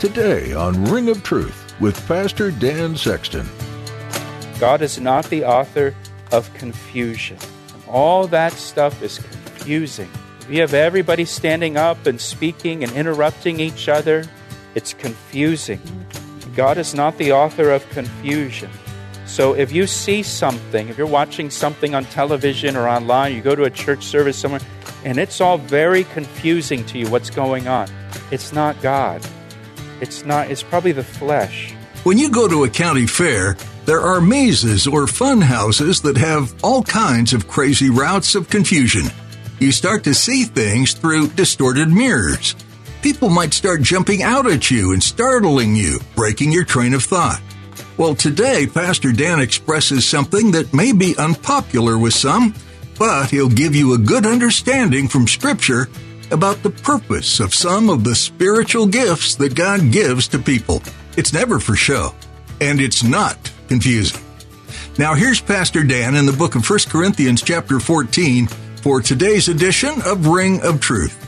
Today on Ring of Truth with Pastor Dan Sexton. God is not the author of confusion. All that stuff is confusing. If you have everybody standing up and speaking and interrupting each other, it's confusing. God is not the author of confusion. So if you see something, if you're watching something on television or online, you go to a church service somewhere, and it's all very confusing to you what's going on, it's not God. It's not, it's probably the flesh. When you go to a county fair, there are mazes or fun houses that have all kinds of crazy routes of confusion. You start to see things through distorted mirrors. People might start jumping out at you and startling you, breaking your train of thought. Well, today, Pastor Dan expresses something that may be unpopular with some, but he'll give you a good understanding from Scripture about the purpose of some of the spiritual gifts that God gives to people. It's never for show, and it's not confusing. Now here's Pastor Dan in the book of 1 Corinthians chapter 14 for today's edition of Ring of Truth.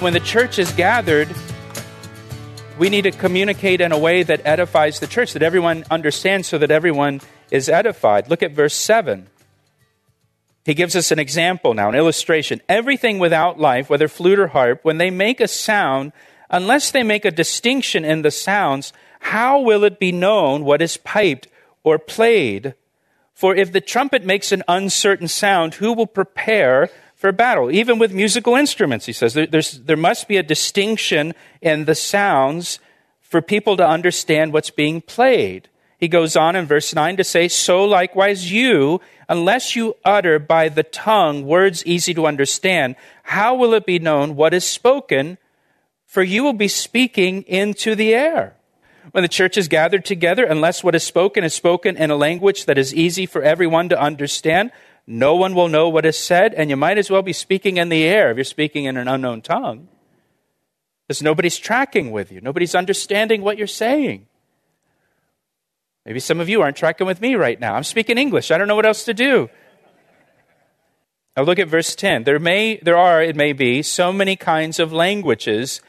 When the church is gathered, we need to communicate in a way that edifies the church, that everyone understands, so that everyone is edified. Look at verse 7. He gives us an example now, an illustration. Everything without life, whether flute or harp, when they make a sound, unless they make a distinction in the sounds, how will it be known what is piped or played? For if the trumpet makes an uncertain sound, who will prepare for battle. Even with musical instruments, he says, there, there must be a distinction in the sounds for people to understand what's being played. He goes on in verse 9 to say, So likewise you, unless you utter by the tongue words easy to understand, how will it be known what is spoken? For you will be speaking into the air. When the church is gathered together, unless what is spoken is spoken in a language that is easy for everyone to understand, no one will know what is said, and you might as well be speaking in the air if you're speaking in an unknown tongue. Because nobody's tracking with you, nobody's understanding what you're saying. Maybe some of you aren't tracking with me right now. I'm speaking English. I don't know what else to do. Now look at verse 10. There may there are it may be so many kinds of languages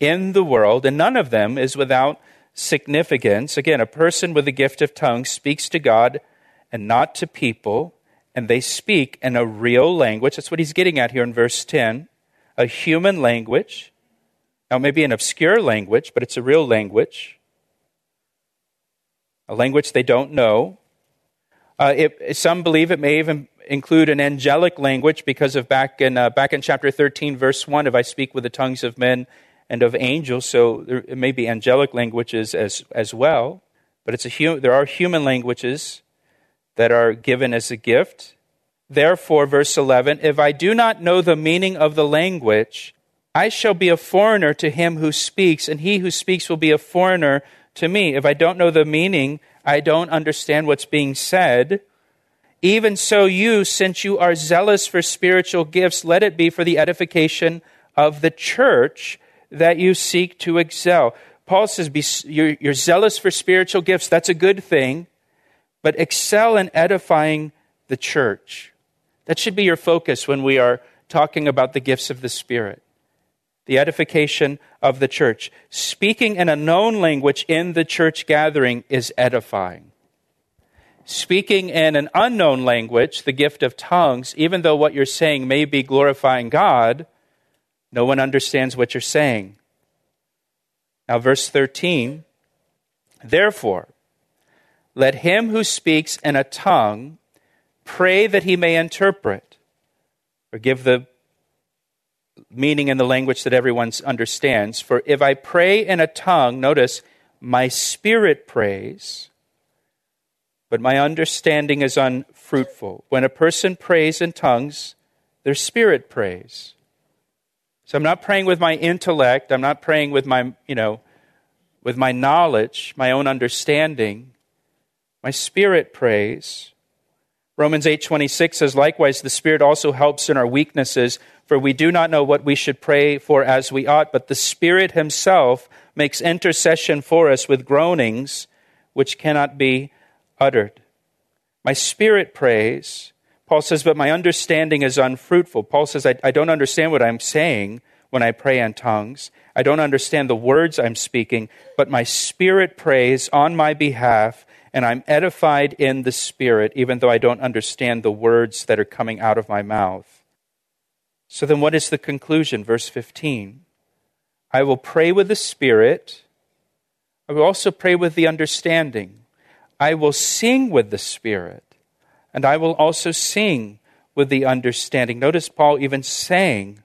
in the world and none of them is without significance. Again, a person with the gift of tongues speaks to God and not to people and they speak in a real language. That's what he's getting at here in verse 10 a human language. Now, maybe an obscure language, but it's a real language, a language they don't know. Uh, it, some believe it may even include an angelic language because of back in, uh, back in chapter 13, verse 1, if I speak with the tongues of men and of angels, so there, may be angelic languages as, as well. But it's a, there are human languages that are given as a gift. Therefore, verse 11, if I do not know the meaning of the language, I shall be a foreigner to him who speaks, and he who speaks will be a foreigner to me. If I don't know the meaning, I don't understand what's being said. Even so, you, since you are zealous for spiritual gifts, let it be for the edification of the church that you seek to excel. Paul says, you're zealous for spiritual gifts. That's a good thing but excel in edifying the church. That should be your focus when we are talking about the gifts of the Spirit. The edification of the church. Speaking in a known language in the church gathering is edifying. Speaking in an unknown language, the gift of tongues, even though what you're saying may be glorifying God, no one understands what you're saying. Now, verse 13 Therefore, let him who speaks in a tongue pray that he may interpret, or give the meaning in the language that everyone understands. For if I pray in a tongue, notice, my spirit prays, but my understanding is unfruitful. When a person prays in tongues, their spirit prays. So I'm not praying with my intellect, I'm not praying with my, you know, with my knowledge, my own understanding. My spirit prays. Romans 8:26 says likewise the spirit also helps in our weaknesses for we do not know what we should pray for as we ought but the spirit himself makes intercession for us with groanings which cannot be uttered. My spirit prays. Paul says, but my understanding is unfruitful. Paul says, I, I don't understand what I'm saying when I pray in tongues. I don't understand the words I'm speaking, but my spirit prays on my behalf and I'm edified in the Spirit, even though I don't understand the words that are coming out of my mouth. So then, what is the conclusion? Verse 15 I will pray with the Spirit, I will also pray with the understanding. I will sing with the Spirit, and I will also sing with the understanding. Notice Paul even sang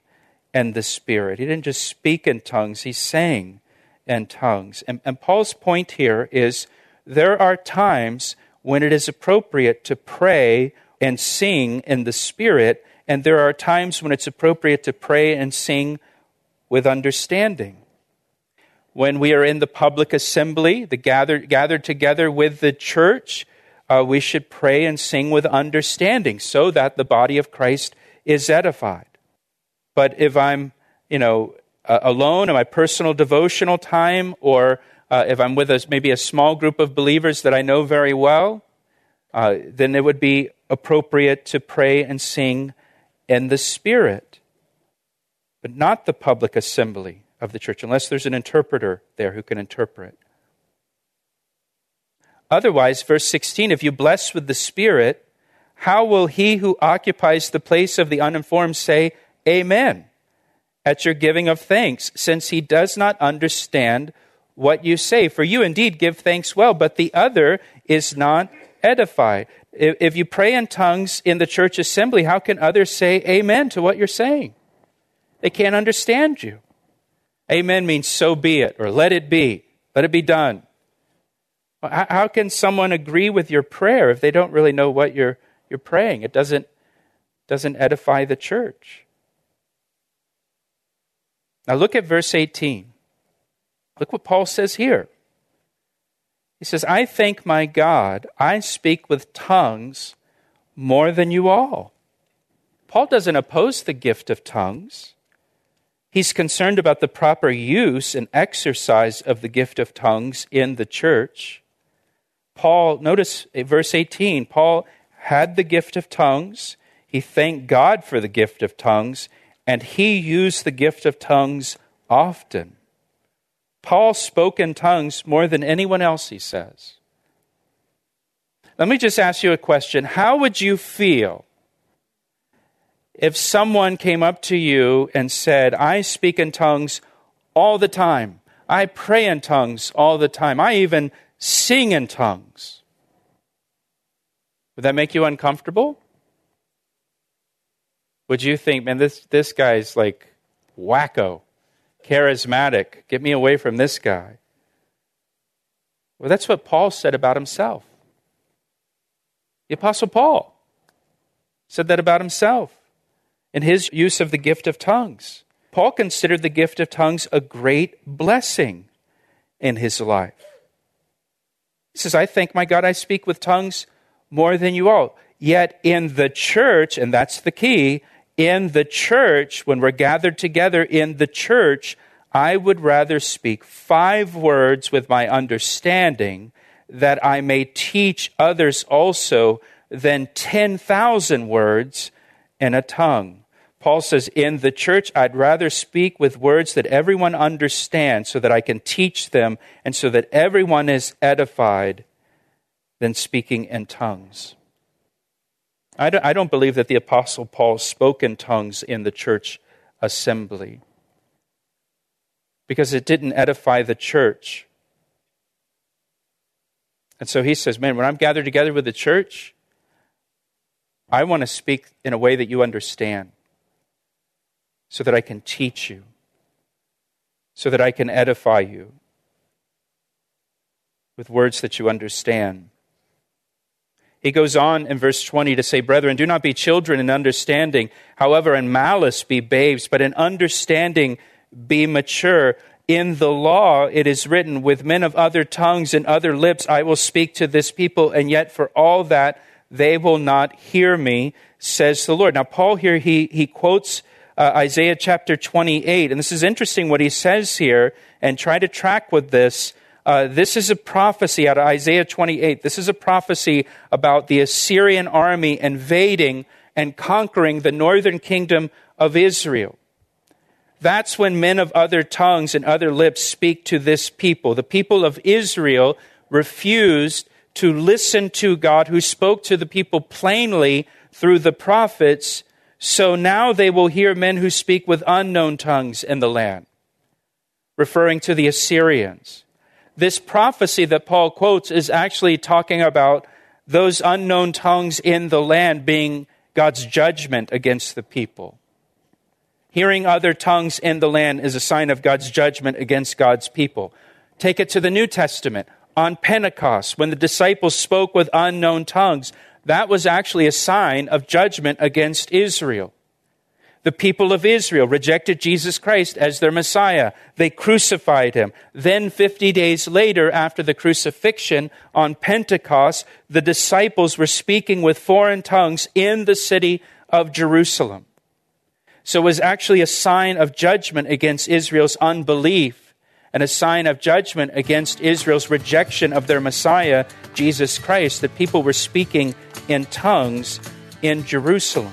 in the Spirit. He didn't just speak in tongues, he sang in tongues. And, and Paul's point here is there are times when it is appropriate to pray and sing in the Spirit, and there are times when it's appropriate to pray and sing with understanding. When we are in the public assembly, the gathered, gathered together with the church, uh, we should pray and sing with understanding so that the body of Christ is edified. But if I'm, you know, uh, alone in my personal devotional time or uh, if I'm with a, maybe a small group of believers that I know very well, uh, then it would be appropriate to pray and sing in the Spirit, but not the public assembly of the church, unless there's an interpreter there who can interpret. Otherwise, verse 16, if you bless with the Spirit, how will he who occupies the place of the uninformed say, Amen, at your giving of thanks, since he does not understand what you say. For you indeed give thanks well, but the other is not edified. If you pray in tongues in the church assembly, how can others say amen to what you're saying? They can't understand you. Amen means so be it, or let it be, let it be done. How can someone agree with your prayer if they don't really know what you're, you're praying? It doesn't, doesn't edify the church. Now look at verse 18. Look what Paul says here. He says, I thank my God, I speak with tongues more than you all. Paul doesn't oppose the gift of tongues. He's concerned about the proper use and exercise of the gift of tongues in the church. Paul, notice verse 18, Paul had the gift of tongues. He thanked God for the gift of tongues, and he used the gift of tongues often. Paul spoke in tongues more than anyone else, he says. Let me just ask you a question. How would you feel if someone came up to you and said, I speak in tongues all the time? I pray in tongues all the time. I even sing in tongues. Would that make you uncomfortable? Would you think, man, this, this guy's like wacko? Charismatic. Get me away from this guy. Well, that's what Paul said about himself. The Apostle Paul said that about himself in his use of the gift of tongues. Paul considered the gift of tongues a great blessing in his life. He says, I thank my God I speak with tongues more than you all. Yet in the church, and that's the key, in the church, when we're gathered together in the church, I would rather speak five words with my understanding that I may teach others also than 10,000 words in a tongue. Paul says, In the church, I'd rather speak with words that everyone understands so that I can teach them and so that everyone is edified than speaking in tongues. I don't, I don't believe that the Apostle Paul spoke in tongues in the church assembly because it didn't edify the church. And so he says, Man, when I'm gathered together with the church, I want to speak in a way that you understand so that I can teach you, so that I can edify you with words that you understand. He goes on in verse 20 to say, Brethren, do not be children in understanding, however, in malice be babes, but in understanding be mature. In the law it is written, With men of other tongues and other lips I will speak to this people, and yet for all that they will not hear me, says the Lord. Now, Paul here, he, he quotes uh, Isaiah chapter 28, and this is interesting what he says here, and try to track with this. Uh, this is a prophecy out of Isaiah 28. This is a prophecy about the Assyrian army invading and conquering the northern kingdom of Israel. That's when men of other tongues and other lips speak to this people. The people of Israel refused to listen to God who spoke to the people plainly through the prophets. So now they will hear men who speak with unknown tongues in the land, referring to the Assyrians. This prophecy that Paul quotes is actually talking about those unknown tongues in the land being God's judgment against the people. Hearing other tongues in the land is a sign of God's judgment against God's people. Take it to the New Testament. On Pentecost, when the disciples spoke with unknown tongues, that was actually a sign of judgment against Israel. The people of Israel rejected Jesus Christ as their Messiah. They crucified him. Then, 50 days later, after the crucifixion on Pentecost, the disciples were speaking with foreign tongues in the city of Jerusalem. So it was actually a sign of judgment against Israel's unbelief and a sign of judgment against Israel's rejection of their Messiah, Jesus Christ, that people were speaking in tongues in Jerusalem.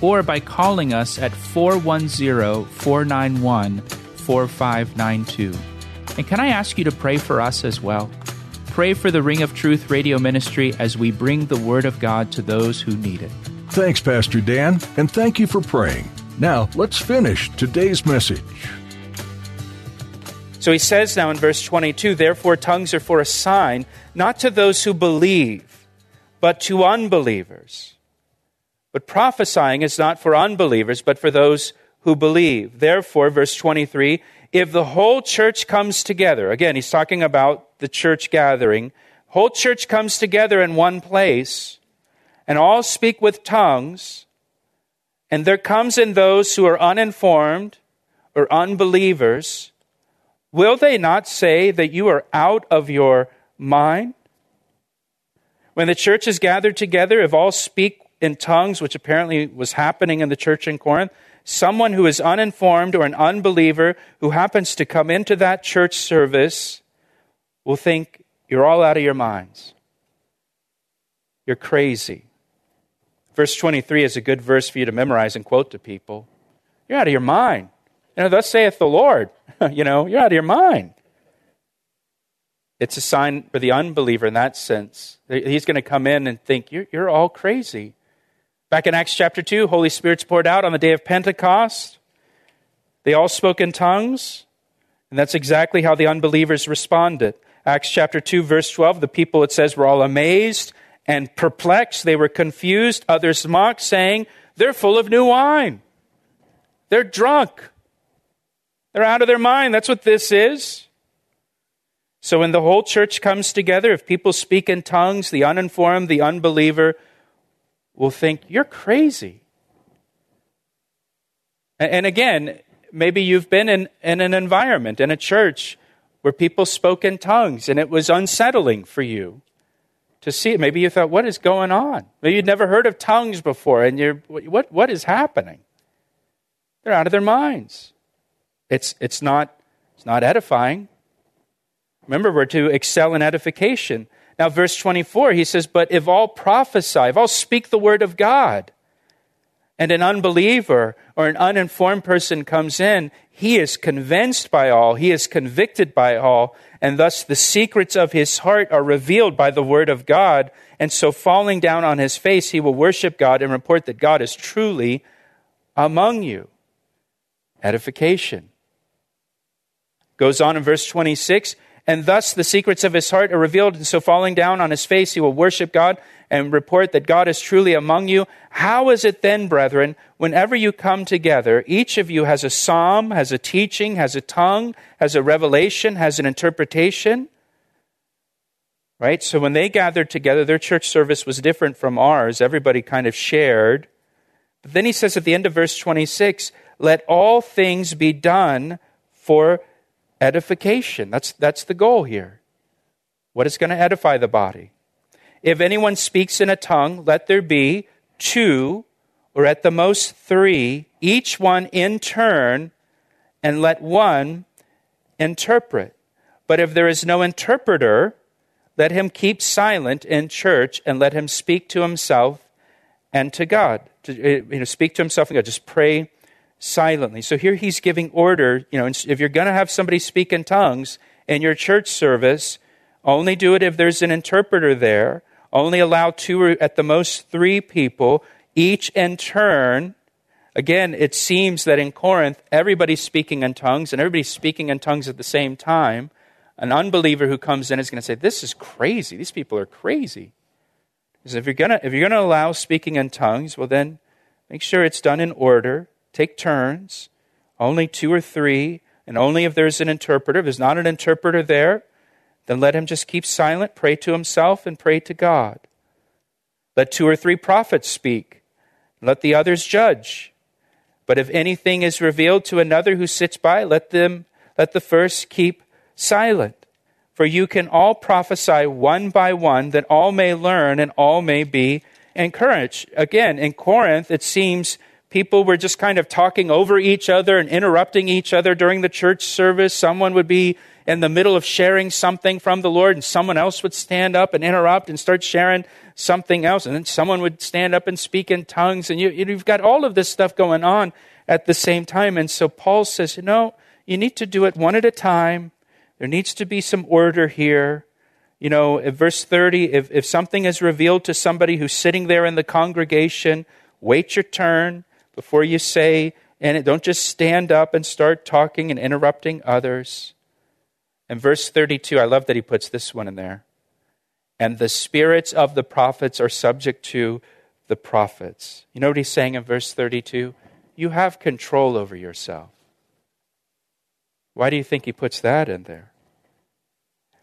or by calling us at 410 491 4592. And can I ask you to pray for us as well? Pray for the Ring of Truth radio ministry as we bring the Word of God to those who need it. Thanks, Pastor Dan, and thank you for praying. Now, let's finish today's message. So he says now in verse 22 Therefore, tongues are for a sign, not to those who believe, but to unbelievers. But prophesying is not for unbelievers, but for those who believe. Therefore, verse 23 if the whole church comes together, again, he's talking about the church gathering, whole church comes together in one place, and all speak with tongues, and there comes in those who are uninformed or unbelievers, will they not say that you are out of your mind? When the church is gathered together, if all speak in tongues, which apparently was happening in the church in Corinth, someone who is uninformed or an unbeliever who happens to come into that church service will think you're all out of your minds. You're crazy. Verse 23 is a good verse for you to memorize and quote to people. You're out of your mind. You know, thus saith the Lord. you know, you're out of your mind. It's a sign for the unbeliever in that sense. He's going to come in and think, you're, you're all crazy. Back in Acts chapter 2, Holy Spirit's poured out on the day of Pentecost. They all spoke in tongues, and that's exactly how the unbelievers responded. Acts chapter 2, verse 12, the people, it says, were all amazed and perplexed. They were confused. Others mocked, saying, They're full of new wine. They're drunk. They're out of their mind. That's what this is. So when the whole church comes together, if people speak in tongues, the uninformed, the unbeliever will think, You're crazy. And again, maybe you've been in, in an environment, in a church, where people spoke in tongues and it was unsettling for you to see it. Maybe you thought, what is going on? Maybe you'd never heard of tongues before, and you're, what, what is happening? They're out of their minds. It's, it's, not, it's not edifying. Remember, we're to excel in edification. Now, verse 24, he says, But if all prophesy, if all speak the word of God, and an unbeliever or an uninformed person comes in, he is convinced by all, he is convicted by all, and thus the secrets of his heart are revealed by the word of God. And so, falling down on his face, he will worship God and report that God is truly among you. Edification. Goes on in verse 26 and thus the secrets of his heart are revealed. And so, falling down on his face, he will worship God and report that God is truly among you. How is it then, brethren, whenever you come together, each of you has a psalm, has a teaching, has a tongue, has a revelation, has an interpretation? Right? So, when they gathered together, their church service was different from ours. Everybody kind of shared. But then he says at the end of verse 26 let all things be done for edification. That's, that's the goal here. What is going to edify the body? If anyone speaks in a tongue, let there be two, or at the most three, each one in turn, and let one interpret. But if there is no interpreter, let him keep silent in church and let him speak to himself and to God. To, eh, you know, speak to himself and God. Just pray silently. So here he's giving order, you know, if you're going to have somebody speak in tongues in your church service, only do it if there's an interpreter there. Only allow two or at the most three people, each in turn. Again, it seems that in Corinth, everybody's speaking in tongues and everybody's speaking in tongues at the same time. An unbeliever who comes in is going to say, This is crazy. These people are crazy. Because if you're going to, if you're going to allow speaking in tongues, well, then make sure it's done in order take turns, only two or three, and only if there's an interpreter. If there's not an interpreter there, then let him just keep silent, pray to himself, and pray to God. Let two or three prophets speak, let the others judge. But if anything is revealed to another who sits by, let them let the first keep silent. For you can all prophesy one by one, that all may learn and all may be encouraged. Again, in Corinth, it seems people were just kind of talking over each other and interrupting each other during the church service. Someone would be in the middle of sharing something from the Lord, and someone else would stand up and interrupt and start sharing something else. And then someone would stand up and speak in tongues. And you, you've got all of this stuff going on at the same time. And so Paul says, you know, you need to do it one at a time. There needs to be some order here. You know, verse 30, if, if something is revealed to somebody who's sitting there in the congregation, wait your turn before you say and don't just stand up and start talking and interrupting others. And verse 32, I love that he puts this one in there. And the spirits of the prophets are subject to the prophets. You know what he's saying in verse 32? You have control over yourself. Why do you think he puts that in there?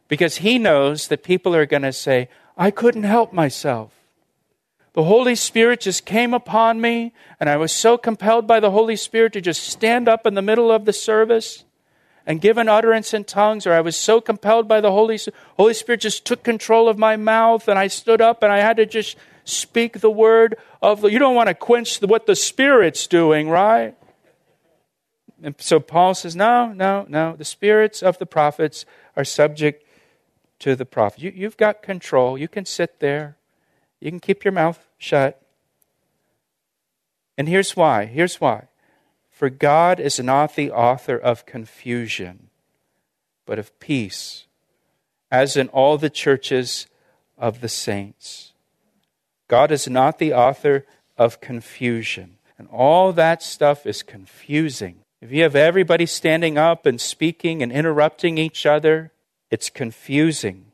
Because he knows that people are going to say, I couldn't help myself the Holy Spirit just came upon me, and I was so compelled by the Holy Spirit to just stand up in the middle of the service and give an utterance in tongues, or I was so compelled by the Holy Holy Spirit just took control of my mouth, and I stood up and I had to just speak the word of the. You don't want to quench the, what the Spirit's doing, right? And so Paul says, no, no, no. The spirits of the prophets are subject to the prophet. You, you've got control. You can sit there. You can keep your mouth shut. And here's why. Here's why. For God is not the author of confusion, but of peace, as in all the churches of the saints. God is not the author of confusion. And all that stuff is confusing. If you have everybody standing up and speaking and interrupting each other, it's confusing.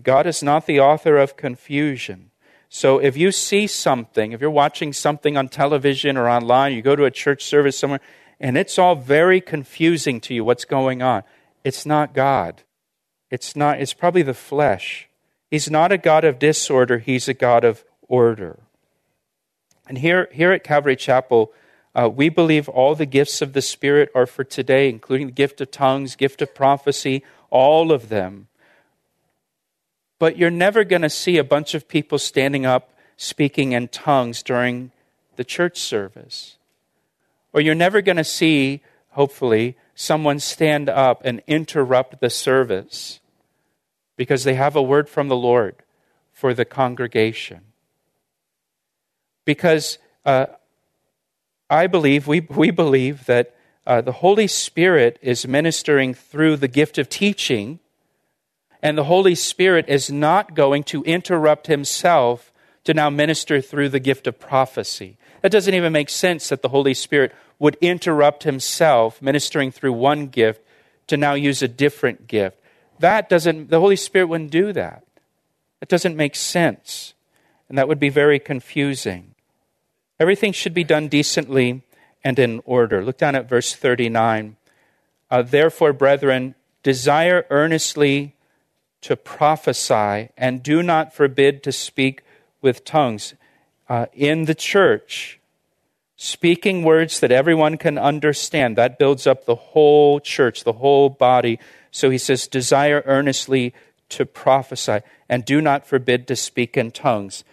God is not the author of confusion. So if you see something, if you're watching something on television or online, you go to a church service somewhere, and it's all very confusing to you what's going on, it's not God. It's not, it's probably the flesh. He's not a God of disorder, he's a God of order. And here, here at Calvary Chapel, uh, we believe all the gifts of the Spirit are for today, including the gift of tongues, gift of prophecy, all of them but you're never going to see a bunch of people standing up speaking in tongues during the church service. Or you're never going to see, hopefully, someone stand up and interrupt the service because they have a word from the Lord for the congregation. Because uh, I believe, we, we believe that uh, the Holy Spirit is ministering through the gift of teaching, and the Holy Spirit is not going to interrupt himself to now minister through the gift of prophecy. That doesn't even make sense that the Holy Spirit would interrupt himself ministering through one gift to now use a different gift. That doesn't, the Holy Spirit wouldn't do that. That doesn't make sense. And that would be very confusing. Everything should be done decently and in order. Look down at verse 39. Uh, Therefore, brethren, desire earnestly to prophesy and do not forbid to speak with tongues uh, in the church, speaking words that everyone can understand. That builds up the whole church, the whole body. So he says, desire earnestly to prophesy and do not forbid to speak in tongues.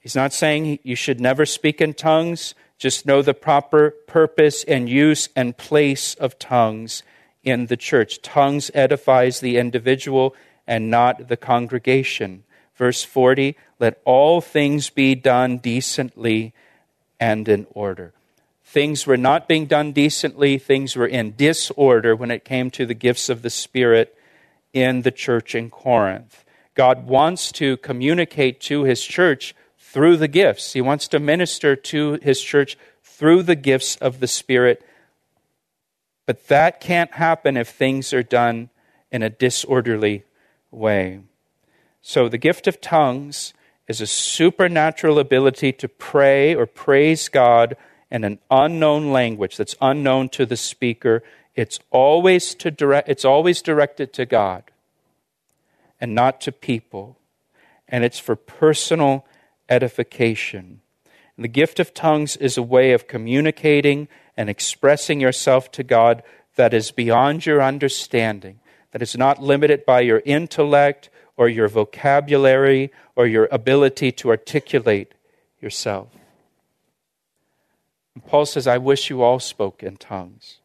He's not saying you should never speak in tongues. Just know the proper purpose and use and place of tongues in the church. Tongues edifies the individual and not the congregation. Verse 40 Let all things be done decently and in order. Things were not being done decently, things were in disorder when it came to the gifts of the Spirit in the church in Corinth. God wants to communicate to his church through the gifts. He wants to minister to his church through the gifts of the Spirit. But that can't happen if things are done in a disorderly way. So the gift of tongues is a supernatural ability to pray or praise God in an unknown language that's unknown to the speaker. It's always, to direct, it's always directed to God and not to people. And it's for personal edification. And the gift of tongues is a way of communicating and expressing yourself to God that is beyond your understanding, that is not limited by your intellect or your vocabulary or your ability to articulate yourself. And Paul says, I wish you all spoke in tongues.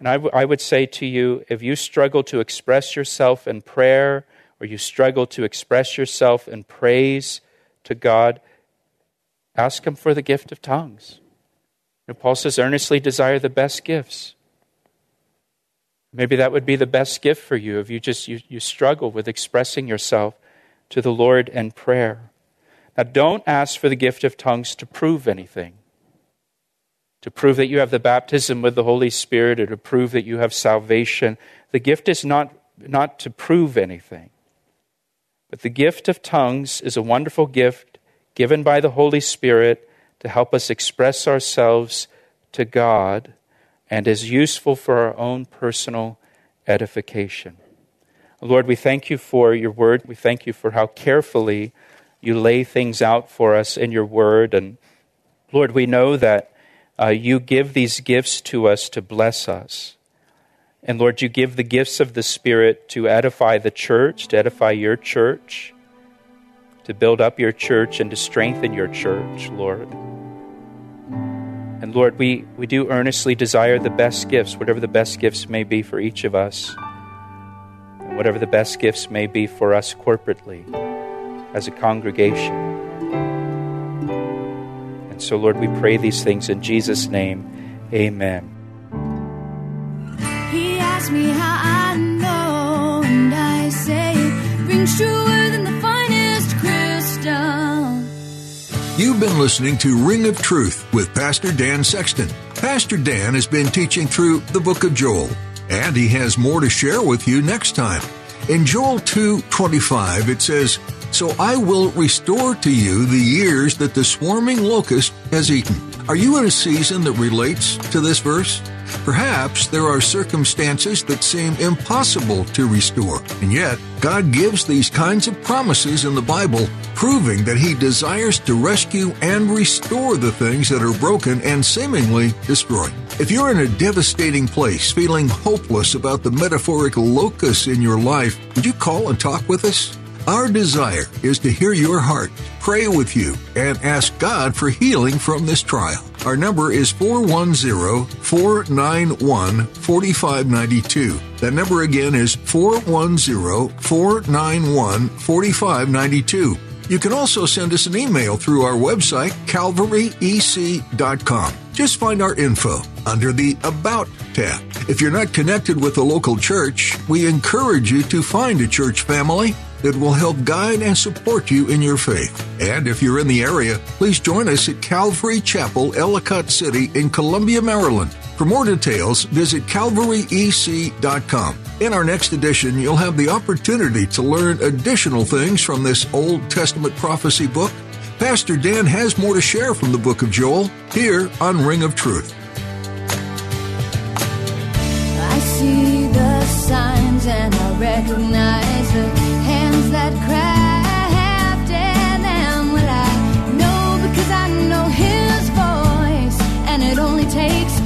And I, w- I would say to you, if you struggle to express yourself in prayer or you struggle to express yourself in praise to God, ask Him for the gift of tongues. And Paul says, earnestly desire the best gifts. Maybe that would be the best gift for you if you just you, you struggle with expressing yourself to the Lord in prayer. Now don't ask for the gift of tongues to prove anything. To prove that you have the baptism with the Holy Spirit or to prove that you have salvation. The gift is not, not to prove anything. But the gift of tongues is a wonderful gift given by the Holy Spirit to help us express ourselves to God and is useful for our own personal edification. Lord, we thank you for your word. We thank you for how carefully you lay things out for us in your word. And Lord, we know that uh, you give these gifts to us to bless us. And Lord, you give the gifts of the Spirit to edify the church, to edify your church, to build up your church and to strengthen your church, Lord. And Lord, we, we do earnestly desire the best gifts, whatever the best gifts may be for each of us, and whatever the best gifts may be for us corporately as a congregation. And so, Lord, we pray these things in Jesus' name. Amen. He asked me how I know, and I say it truer You've been listening to Ring of Truth with Pastor Dan Sexton. Pastor Dan has been teaching through the book of Joel, and he has more to share with you next time. In Joel 2:25 it says, "So I will restore to you the years that the swarming locust has eaten." Are you in a season that relates to this verse? Perhaps there are circumstances that seem impossible to restore, and yet God gives these kinds of promises in the Bible, proving that He desires to rescue and restore the things that are broken and seemingly destroyed. If you're in a devastating place, feeling hopeless about the metaphorical locusts in your life, would you call and talk with us? Our desire is to hear your heart, pray with you, and ask God for healing from this trial. Our number is 410 491 4592. That number again is 410 491 4592. You can also send us an email through our website, calvaryec.com. Just find our info under the About tab. If you're not connected with a local church, we encourage you to find a church family that will help guide and support you in your faith. And if you're in the area, please join us at Calvary Chapel, Ellicott City in Columbia, Maryland. For more details, visit calvaryec.com. In our next edition, you'll have the opportunity to learn additional things from this Old Testament prophecy book. Pastor Dan has more to share from the book of Joel here on Ring of Truth. I see the signs and I recognize takes